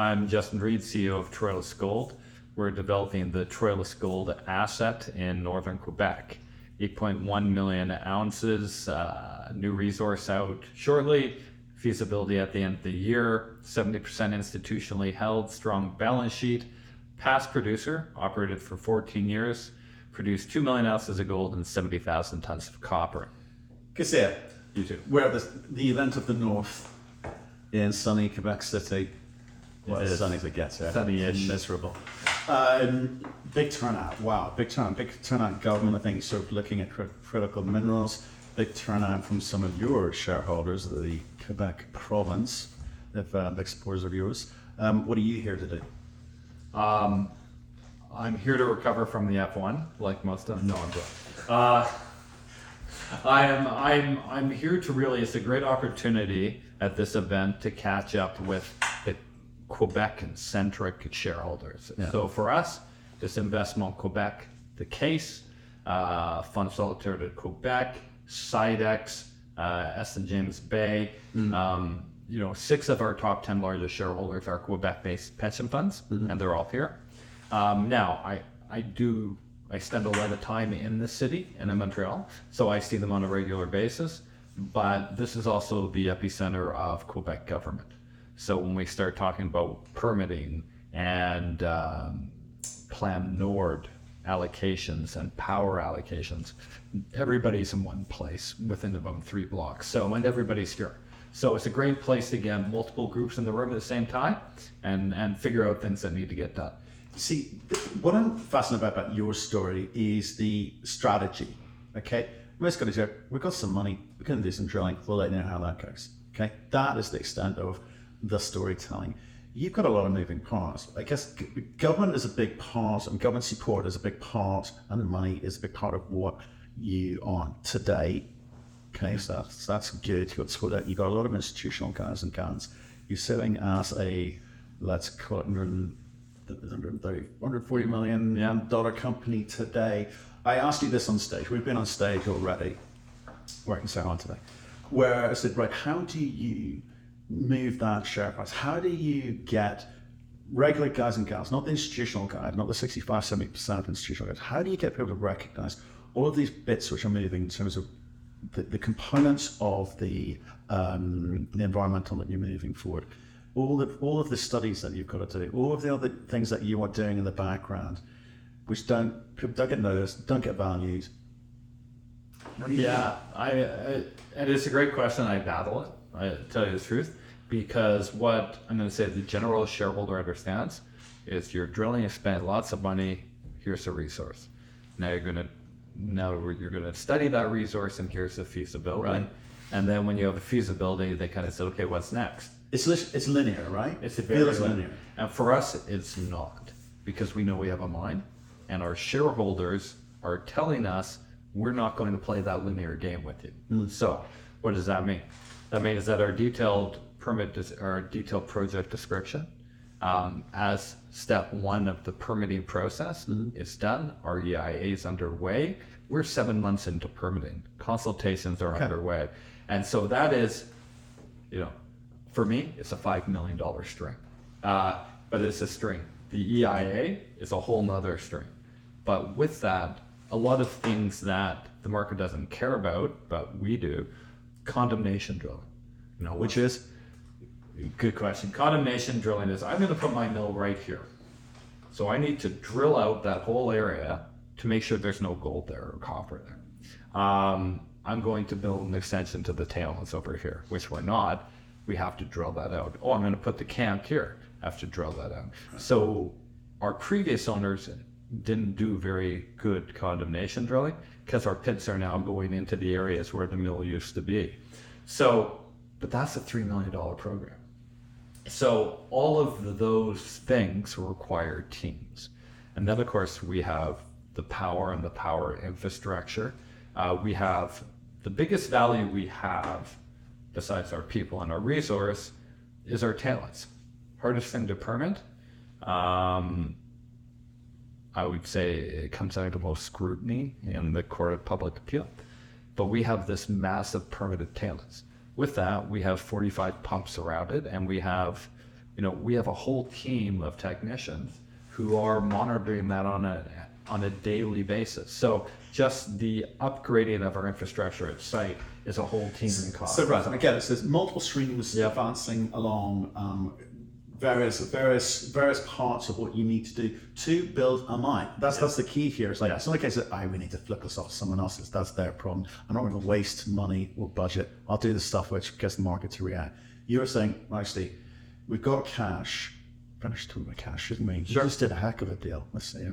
I'm Justin Reid, CEO of Troilus Gold. We're developing the Troilus Gold asset in northern Quebec. 8.1 million ounces, uh, new resource out shortly, feasibility at the end of the year, 70% institutionally held, strong balance sheet, past producer, operated for 14 years, produced 2 million ounces of gold and 70,000 tons of copper. Cassia, You too. we're at the, the event of the North in sunny Quebec City. Well, It as is. sunny as it gets here. Sunny-ish. Miserable. Um, big turnout. Wow, big turnout. Big turnout government, I think, sort of looking at cri- critical minerals. Big turnout from some of your shareholders, the Quebec province, if uh, big supporters of yours. Um, what are you here to do? Um, I'm here to recover from the F1, like most of no, I'm joking. Uh, I am I'm I'm here to really. It's a great opportunity at this event to catch up with the Quebec-centric shareholders. Yeah. So for us, this investment Quebec, the Caisse, uh, Fund Solitaire de Quebec, Sidex, uh, S and James Bay. Um, you know, six of our top ten largest shareholders are Quebec-based pension funds, and they're all here. Um, now, I I do I spend a lot of time in the city and in Montreal, so I see them on a regular basis. But this is also the epicenter of Quebec government. So when we start talking about permitting and um, Plan Nord allocations and power allocations, everybody's in one place within about three blocks. So and everybody's here. So it's a great place to get multiple groups in the room at the same time and and figure out things that need to get done. See, what I'm fascinated about, about your story is the strategy. Okay, let's go to here. We've got some money. We're going to do some drilling. We'll let you know how that goes. Okay, that is the extent of the storytelling. You've got a lot of moving parts. I guess government is a big part, and government support is a big part, and the money is a big part of what you are today. Okay, so that's, that's good. You've got, sort of- you've got a lot of institutional guys and guns. You're sitting as a, let's call it 130, 140 million dollar company today. I asked you this on stage. We've been on stage already, working so hard today. Where I said, right, how do you move that share price? How do you get regular guys and gals, not the institutional guys, not the 65, 70% of institutional guys, how do you get people to recognize all of these bits which are moving in terms of the, the components of the, um, the environmental that you're moving forward? All of, all of the studies that you've got to do, all of the other things that you are doing in the background, which don't, people don't get noticed, don't get valued. Yeah, I, I and it's a great question. I battle it. I tell you the truth, because what I'm going to say the general shareholder understands is you're drilling, you spend lots of money. Here's a resource. Now you're going to now you're going to study that resource, and here's the feasibility. Right. And then when you have a feasibility, they kind of say, okay, what's next? It's, it's linear, right? It's very feels linear. And for us, it's not because we know we have a mine, and our shareholders are telling us we're not going to play that linear game with you. Hmm. So, what does that mean? That means that our detailed permit, our detailed project description, um, as step one of the permitting process is done, our EIA is underway. We're seven months into permitting. Consultations are underway, and so that is you know, for me, it's a five million dollar string, uh, but it's a string. The EIA is a whole nother string, but with that, a lot of things that the market doesn't care about, but we do, condemnation drilling. You know, which is good question. Condemnation drilling is I'm going to put my mill right here, so I need to drill out that whole area to make sure there's no gold there or copper there. Um, I'm going to build an extension to the tailings over here, which we're not. We have to drill that out. Oh, I'm going to put the camp here. I have to drill that out. So our previous owners didn't do very good condemnation drilling because our pits are now going into the areas where the mill used to be. So, but that's a $3 million program. So all of those things require teams. And then, of course, we have the power and the power infrastructure. Uh, we have the biggest value we have, besides our people and our resource, is our tailings. Hardest thing to permit. Um, I would say it comes out of most scrutiny in the court of public appeal. But we have this massive permitted tailings. With that, we have 45 pumps around it, and we have, you know, we have a whole team of technicians who are monitoring that on a on a daily basis. So just the upgrading of our infrastructure at site is a whole team in cost. So right, and again, it's there's multiple streams Yep. advancing along um, various various various parts of what you need to do to build a mine. That's that's the key here. It's like it's not a case of I we need to flip this off someone else's. That's their problem. I'm not going to waste money or budget. I'll do the stuff which gets the market to react. You're saying, actually, we've got cash. Finish talking about cash, shouldn't we? You just did a heck of a deal. Let's see.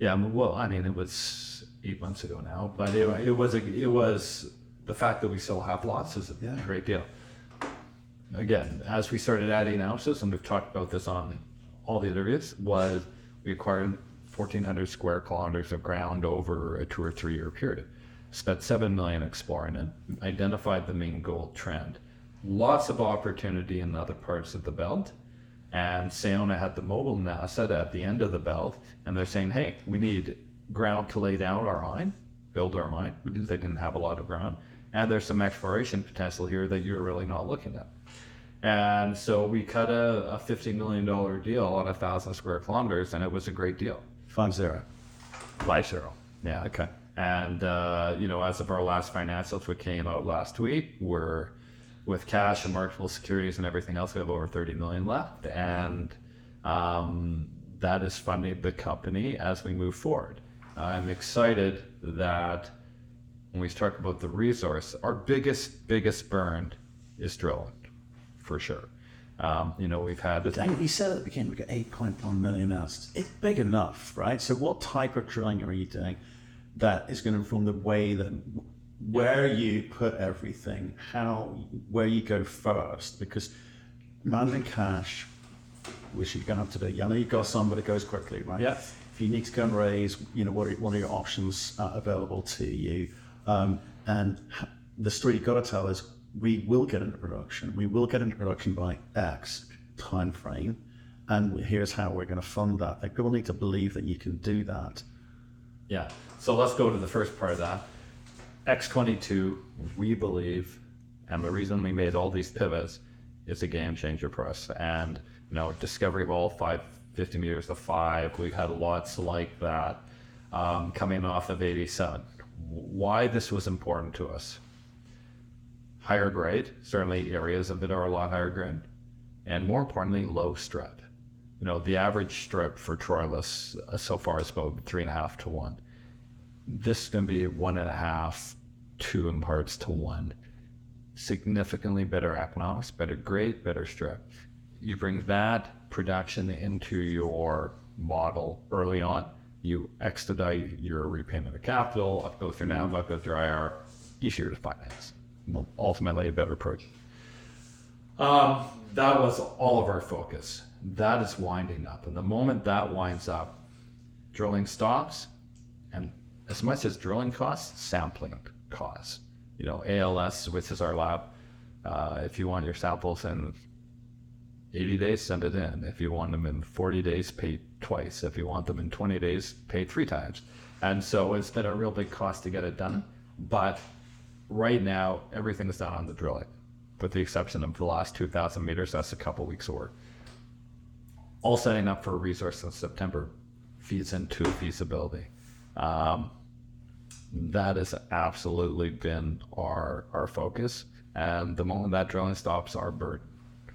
Yeah, well, I mean, it was eight months ago now, but it, it was a, it was the fact that we still have lots is a Yeah. great deal. Again, as we started adding ounces, and we've talked about this on all the interviews, was we acquired 1,400 square kilometers of ground over a two or three year period. Spent seven million exploring it, identified the main gold trend. Lots of opportunity in other parts of the belt. And Sayona had the Moblan asset at the end of the belt, and they're saying, hey, we need ground to lay down our mine, build our mine, because they didn't have a lot of ground. And there's some exploration potential here that you're really not looking at. And so we cut a, a $50 million deal on a thousand square kilometers, and it was a great deal. Five zero. Life zero. Yeah. Okay. And, uh, you know, as of our last financials, which came out last week, we're with cash and marketable securities and everything else, we have over 30 million left. And um, that is funding the company as we move forward. I'm excited that when we talk about the resource, our biggest, biggest burn is drilling, for sure. Um, you know, we've had Dang, you said at the beginning we got 8.1 million ounces. It's big enough, right? So, what type of drilling are you doing that is going to inform the way that where you put everything, how where you go first? Because managing cash, which you're going to have to do. I know you've got some, but it goes quickly, right? Yeah. If you need to go and raise, you know, what are, what are your options uh, available to you? Um, and the story you've got to tell is we will get into production. We will get into production by X time frame. And here's how we're going to fund that. Like, people need to believe that you can do that. Yeah. So let's go to the first part of that. X22, we believe, and the reason we made all these pivots is a game changer for us. And, you know, discovery of all 550 meters to five, we've had lots like that um, coming off of 87. Why this was important to us? Higher grade, certainly areas of it are a lot higher grade, and more importantly, low strip. You know, the average strip for Troilus uh, so far is about three and a half to one this is going to be one and a half, two in parts to one. Significantly better economics, better grade, better strip. You bring that production into your model early on. You expedite your repayment of capital, up goes your NAV, up goes your IR, easier to finance. Ultimately, a better approach. Um, that was all of our focus. That is winding up. And the moment that winds up, drilling stops, and as much as drilling costs, sampling costs. You know, ALS, which is our lab, uh, if you want your samples in 80 days, send it in. If you want them in 40 days, pay twice. If you want them in 20 days, pay three times. And so it's been a real big cost to get it done. But right now, everything is done on the drilling, with the exception of the last 2,000 meters. That's a couple weeks work. All setting up for a resource in September feeds into feasibility. Um, that has absolutely been our our focus. And the moment that drilling stops, our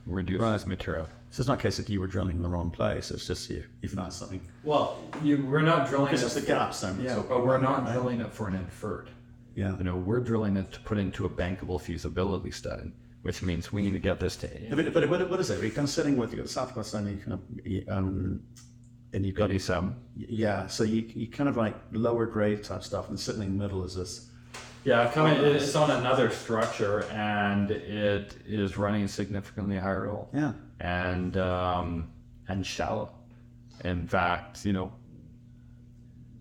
burn reduces material. So it's not a case that you were drilling in the wrong place. It's just you, you found something. Well, you, we're not drilling it's just the for- gaps then. Yeah, So- but we're not drilling it for an inferred. Yeah. You know, we're drilling it to put into a bankable feasibility study, which means we need to get this to But, but what, what is it? We're kind of sitting with, you've got Southwest and you kind of, um, and you've got, 87. yeah, so you, you kind of like lower grade type stuff and sitting in the middle is this. Yeah, coming, it's on another structure and it is running significantly higher roll. Yeah. and um, and shallow. In fact, you know,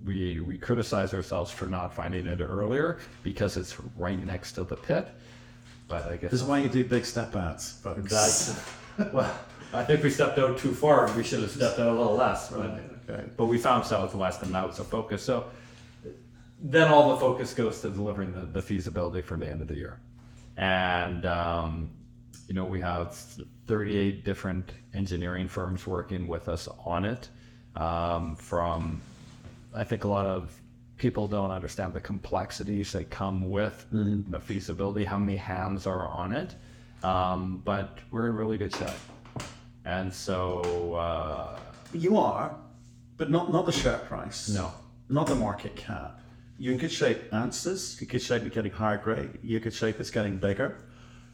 we we criticize ourselves for not finding it earlier because it's right next to the pit. But I guess This is why you do big step outs, folks. that's well. I think we stepped out too far. We should have stepped out a little less. But, okay. but we found Southwest, and that was the focus. So then all the focus goes to delivering the, the feasibility for the end of the year. And um, you know, we have 38 different engineering firms working with us on it. Um, from, I think a lot of people don't understand the complexities that come with the feasibility, how many hands are on it. Um, but we're in really good shape. And so, uh, You are, but not not the share price. No. Not the market cap. You're in good shape answers. In good shape at getting higher grade. In good shape it's getting bigger.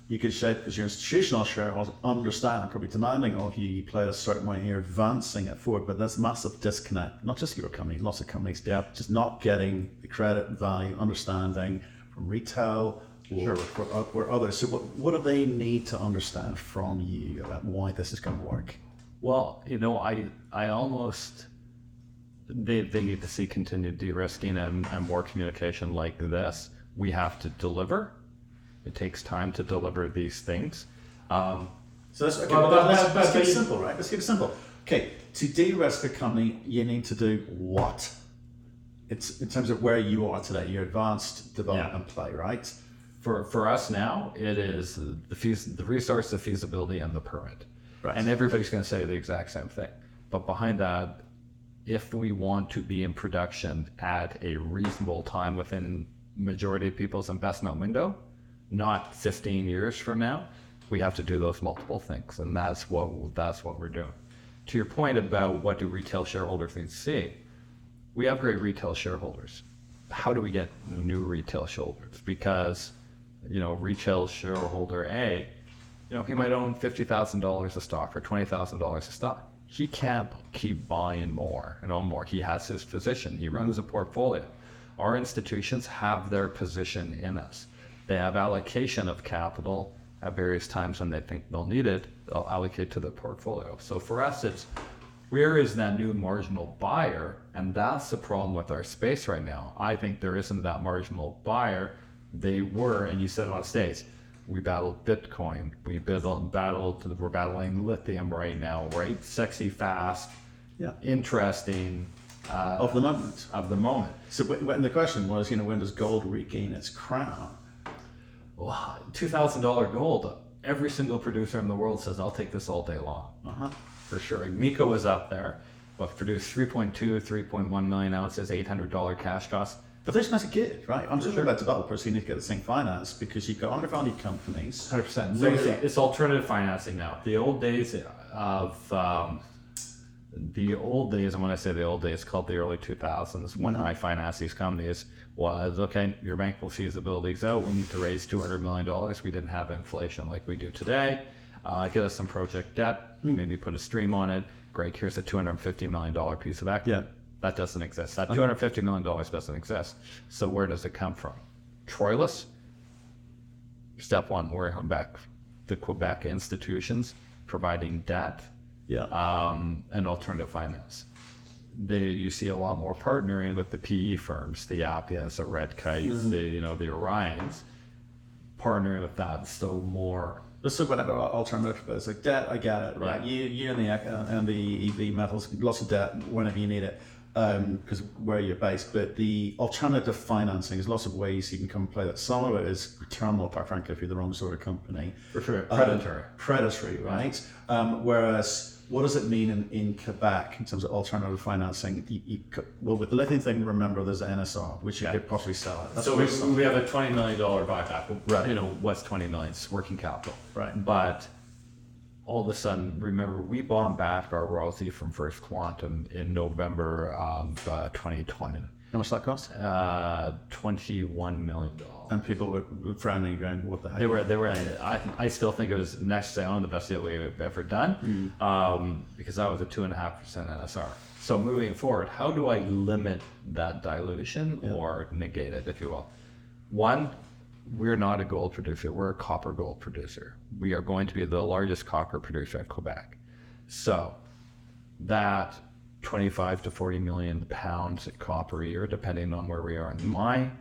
You could shape because your institutional shareholders understand, probably demanding of you, you play a certain way, you're advancing it forward, but there's massive disconnect, not just your company, lots of companies, yeah, just not getting the credit, value, understanding from retail or for, or others. So what, what do they need to understand from you about why this is going to work? Well, you know, I I almost they they need to see continued de-risking and, and more communication like this. We have to deliver. It takes time to deliver these things. Um, So that's okay. Well, but but- let's, but- let's keep it simple, right? Let's keep it simple. Okay, to de-risk a company, you need to do what? It's in terms of where you are today, your advanced development play, right? for for us now, it is the fees, the resource, the feasibility, and the permit. Right. And everybody's going to say the exact same thing. But behind that, if we want to be in production at a reasonable time within majority of people's investment window, not 15 years from now, we have to do those multiple things, and that's what that's what we're doing. To your point about what do retail shareholders need to see, we have great retail shareholders. How do we get new retail shareholders? Because, you know, retail shareholder A, you know, he might own fifty thousand dollars of stock or twenty thousand dollars of stock. He can't keep buying more and own more. He has his position. He runs a portfolio. Our institutions have their position in us. They have allocation of capital at various times when they think they'll need it. They'll allocate to the portfolio. So for us, it's where is that new marginal buyer? And that's the problem with our space right now. I think there isn't that marginal buyer. They were, and you said on stage, we battled Bitcoin. We battled, battled we're battling lithium right now, right? Sexy, fast, Yeah. interesting, uh, Of the moment. of the moment. So when the question was, you know, when does gold regain its crown? Thousand dollar gold. Every single producer in the world says, "I'll take this all day long." Uh-huh. for sure. Miko was up there, but produced 3.2, 3.1 million ounces, $800 cash cost. But there's not a good, right? I'm talking about developers who need to get the same finance because you've got undervalued companies. 100%. So- So it's alternative financing now. The old days of, um, the old days, and when I say the old days, called the early 2000s, when I financed these companies, was okay, your bank will feasibility's out. We need to raise $200 million. We didn't have inflation like we do today. Uh, get us some project debt, maybe put a stream on it. Great, here's a $250 million piece of equity. Yeah. That doesn't exist. That $250 million doesn't exist. So where does it come from? Troilus, step one, we're back the Quebec institutions providing debt Yeah. um, and alternative finance. They, you see a lot more partnering with the PE firms, the Appians, the Red Kites, the you know the Orions, partnering with that. So more Let's talk about alternative. It's like debt, I get it, right? You, you and the uh, and the EV metals, lots of debt whenever you need it, because where you're based. But the alternative financing, there's lots of ways you can come and play that. Some of it is terminal, quite frankly, if you're the wrong sort of company. For sure. Um, Predatory. predatory, right? Um, whereas, what does it mean in, in Quebec in terms of alternative financing? You, you, well, with the lithium thing, remember there's NSR, which you could possibly sell it. That's So we, we have a twenty million dollar buyback. Right. You know, what's twenty million? It's working capital. Right. But all of a sudden, remember, we bought back our royalty from First Quantum in November of uh, 2020. How much that cost? Uh, twenty-one million dollars. And people were were frowning, going, "What the heck?" They were, they were. I, I still think it was next down the best deal we've ever done, um, because that was a two and a half percent NSR. So moving forward, how do I limit that dilution or negate it, if you will? One, we're not a gold producer; we're a copper gold producer. We are going to be the largest copper producer in Quebec. So that 25 to 40 million pounds of copper a year, depending on where we are in the mine,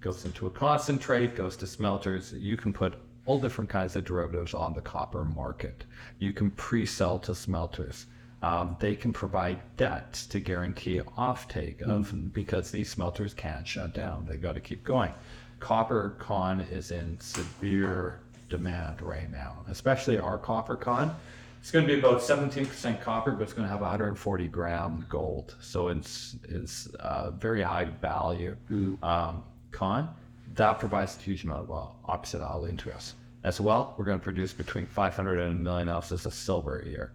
goes into a concentrate, goes to smelters. You can put all different kinds of derivatives on the copper market. You can pre-sell to smelters. Um, they can provide debt to guarantee offtake of because these smelters can't shut down. They got to keep going. Copper con is in severe demand right now, especially our copper con. It's going to be about 17% copper, but it's going to have 140 gram gold. So it's it's uh, very high value um, con. That provides a huge amount of uh, optionality to us. As well, we're going to produce between 500 and a million ounces of silver a year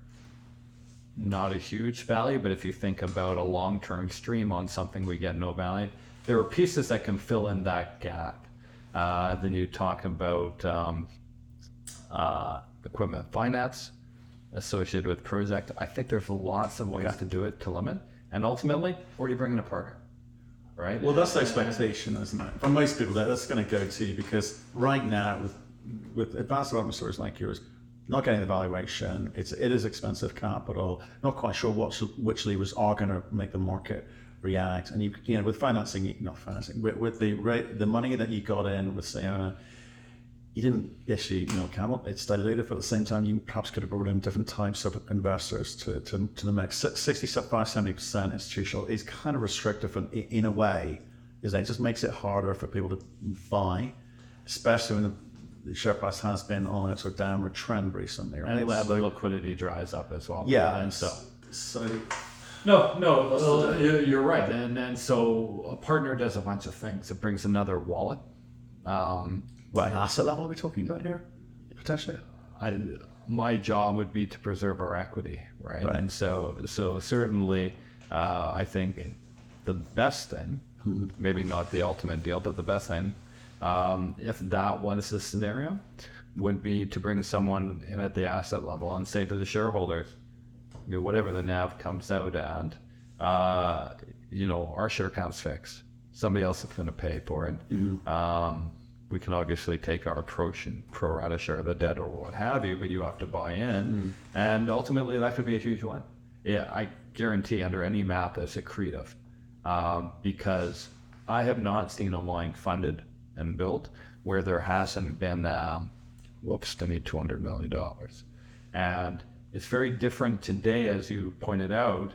not a huge value, but if you think about a long-term stream on something we get no value, there are pieces that can fill in that gap. Uh, then you talk about um, uh, equipment finance associated with project. I think there's lots of ways to do it to limit, and ultimately, where do you bring in a partner, right? Well, that's the expectation, isn't it? For most people, that, that's going to go to because right now, with with advanced development stories like yours, not getting the valuation, it's it is expensive capital. Not quite sure what which levers are going to make the market react. And you you know with financing, not financing, with, with the rate, the money that you got in with Sayona, you didn't issue you know camel. It's diluted, but at the same time, you perhaps could have brought in different types of investors to to, to the mix. 65, 70 percent institutional is kind of restrictive in, in a way, is that it just makes it harder for people to buy, especially when the the share price has been on a sort of downward trend recently. Right? and the liquidity dries up as well. Yeah, and so so No, no, uh, you- you're right, and and so a partner does a bunch of things. It brings another wallet. Um, what asset level are we talking about here? Potentially. I, my job would be to preserve our equity, right? Right. And so, so certainly, uh, I think the best thing, maybe not the ultimate deal, but the best thing, um, if that was the scenario, would be to bring someone in at the asset level and say to the shareholders, you know, whatever the NAV comes out at, uh, you know, our share count's fixed. Somebody else is going to pay for it. Um, we can obviously take our approach and pro rata share the debt or what have you, but you have to buy in. And ultimately, that could be a huge one. Yeah, I guarantee under any map that's accretive um, because I have not seen a line funded and built where there hasn't been, um, whoops, to need $200 million. And it's very different today, as you pointed out,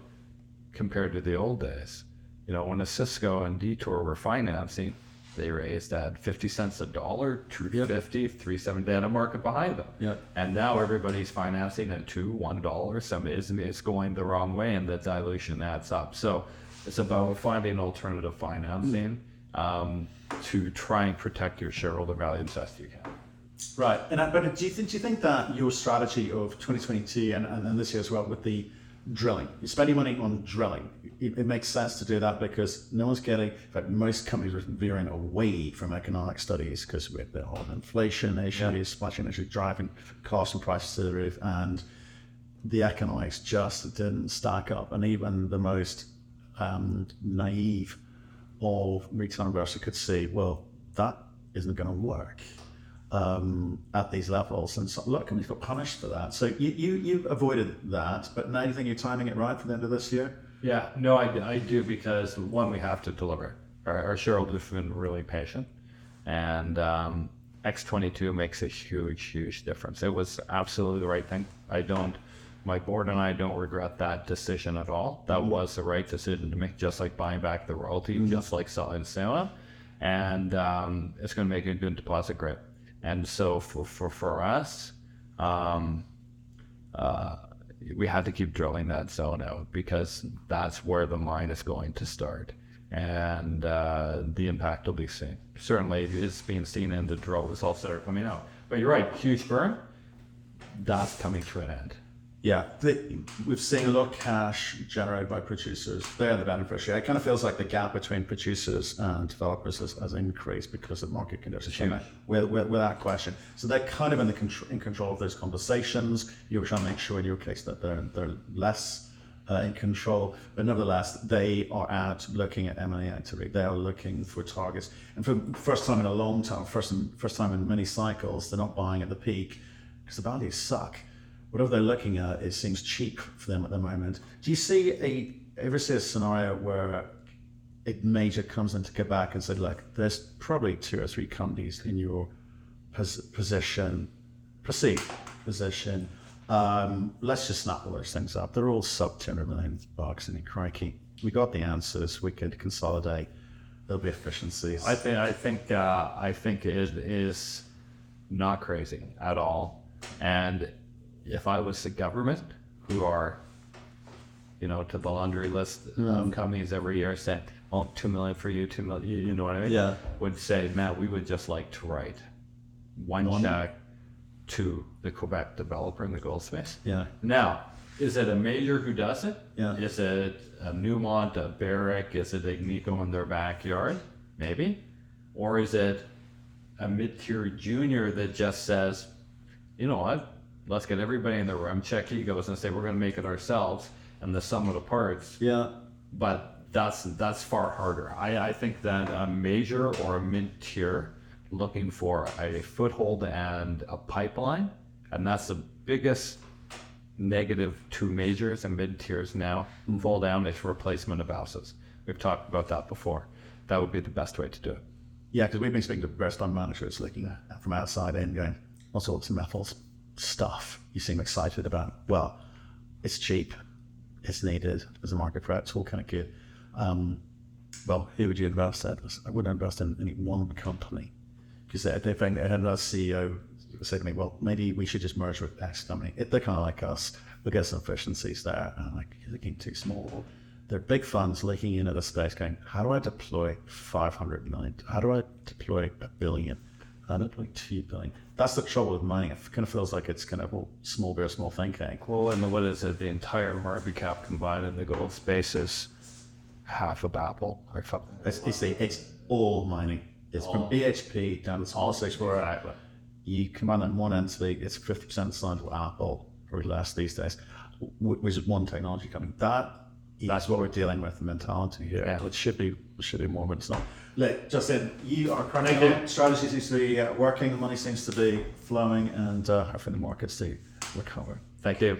compared to the old days. You know, when Osisko and Detour were financing, they raised at 50 cents a dollar, 250, 370, they had a market behind them. Yeah. And now everybody's financing at two, one dollar. Some is it's going the wrong way, and the dilution adds up. So it's about finding alternative financing um, to try and protect your shareholder value as best you can. Right. And I, but do you think do you think that your strategy of 2022 and, and, and this year as well with the drilling, you're spending money on drilling, it, it makes sense to do that because no one's getting. In fact, most companies are veering away from economic studies because with the whole inflation issue, Yeah. chain issue, driving costs and prices to the roof, and the economics just didn't stack up. And even the most um, naive of retail investors could see, well, that isn't going to work um, at these levels. And so, look, companies got punished for that. So you, you, you avoided that, but now you think you're timing it right for the end of this year? Yeah, no, I, I do because one, we have to deliver. Our, our shareholders have been really patient, and um, X22 makes a huge, huge difference. It was absolutely the right thing. I don't, my board and I don't regret that decision at all. That was the right decision to make, just like buying back the royalty, just like selling Sarah. And um, it's going to make a good deposit grade. And so for, for, for us, um, uh, we had to keep drilling that zone out because that's where the mine is going to start. And uh, the impact will be seen. Certainly, it's being seen in the drill results that are coming out. But you're right, huge burn, that's coming to an end. Yeah, the, we've seen a lot of cash generated by producers. They're the beneficiary. It kind of feels like the gap between producers and developers has, has increased because of market conditions. Huge. With, with, without question. So they're kind of in the contr- in control of those conversations. You're trying to make sure in your case that they're they're less uh, in control, but nevertheless they are out looking at M&A activity. They are looking for targets, and for the first time in a long time, first first time in many cycles, they're not buying at the peak because the values suck whatever they're looking at, it seems cheap for them at the moment. Do you see a ever see a scenario where a major comes into Quebec and said, "Look, there's probably two or three companies in your pos- position, perceived position. Um, let's just snap all those things up. They're all sub 200 million bucks, and crikey, we got the answers. We could consolidate. There'll be efficiencies. I think I think uh, I think it is not crazy at all. And if I was the government, who are, you know, to the laundry list of um, companies every year saying, "Oh, two million for you, two million, you, you know what I mean? Yeah. Would say, "Matt, we would just like to write one, One. check to the Quebec developer in the gold space." Yeah. Now, is it a major who does it? Yeah. Is it a Newmont, a Barrick? Is it Agnico in their backyard? Maybe. Or is it a mid-tier junior that just says, you know what? Let's get everybody in the room, check egos, and say we're going to make it ourselves, and the sum of the parts. Yeah. But that's that's far harder. I, I think that a major or a mid-tier looking for a foothold and a pipeline, and that's the biggest negative to majors and mid tiers now fall down is replacement of houses. We've talked about that before. That would be the best way to do it. Yeah, because we've been speaking to various fund managers looking from outside in going, all sorts of metals stuff you seem excited about. Well, it's cheap, it's needed, there's a market for it, it's all kind of good. Um, well, who would you invest at? I wouldn't invest in any one company because they, they think they had a CEO say to me, well, maybe we should just merge with X company. It, they're kind of like us. We'll get some efficiencies there. And I'm like, you're looking too small. They're big funds looking into the space going, how do I deploy 500 million? How do I deploy a billion? How do I deploy 2 billion? That's the trouble with mining. It kind of feels like it's kind of all small beer, small thinking. Well, and what is it? The entire market cap combined in the gold space is half of Apple or something. It's, it's, it's all mining. It's from BHP down to small six where Exactly. you combine that one entity, it's 50% the size of Apple, or less these days, wh- which is one technology company. That that's what we're dealing with, the mentality here. Yeah. It should be, it should be more, but it's not. Look, Justin, you are cracking on. Strategy seems to be uh, working, the money seems to be flowing, and uh, hopefully the markets to recover. Thank you.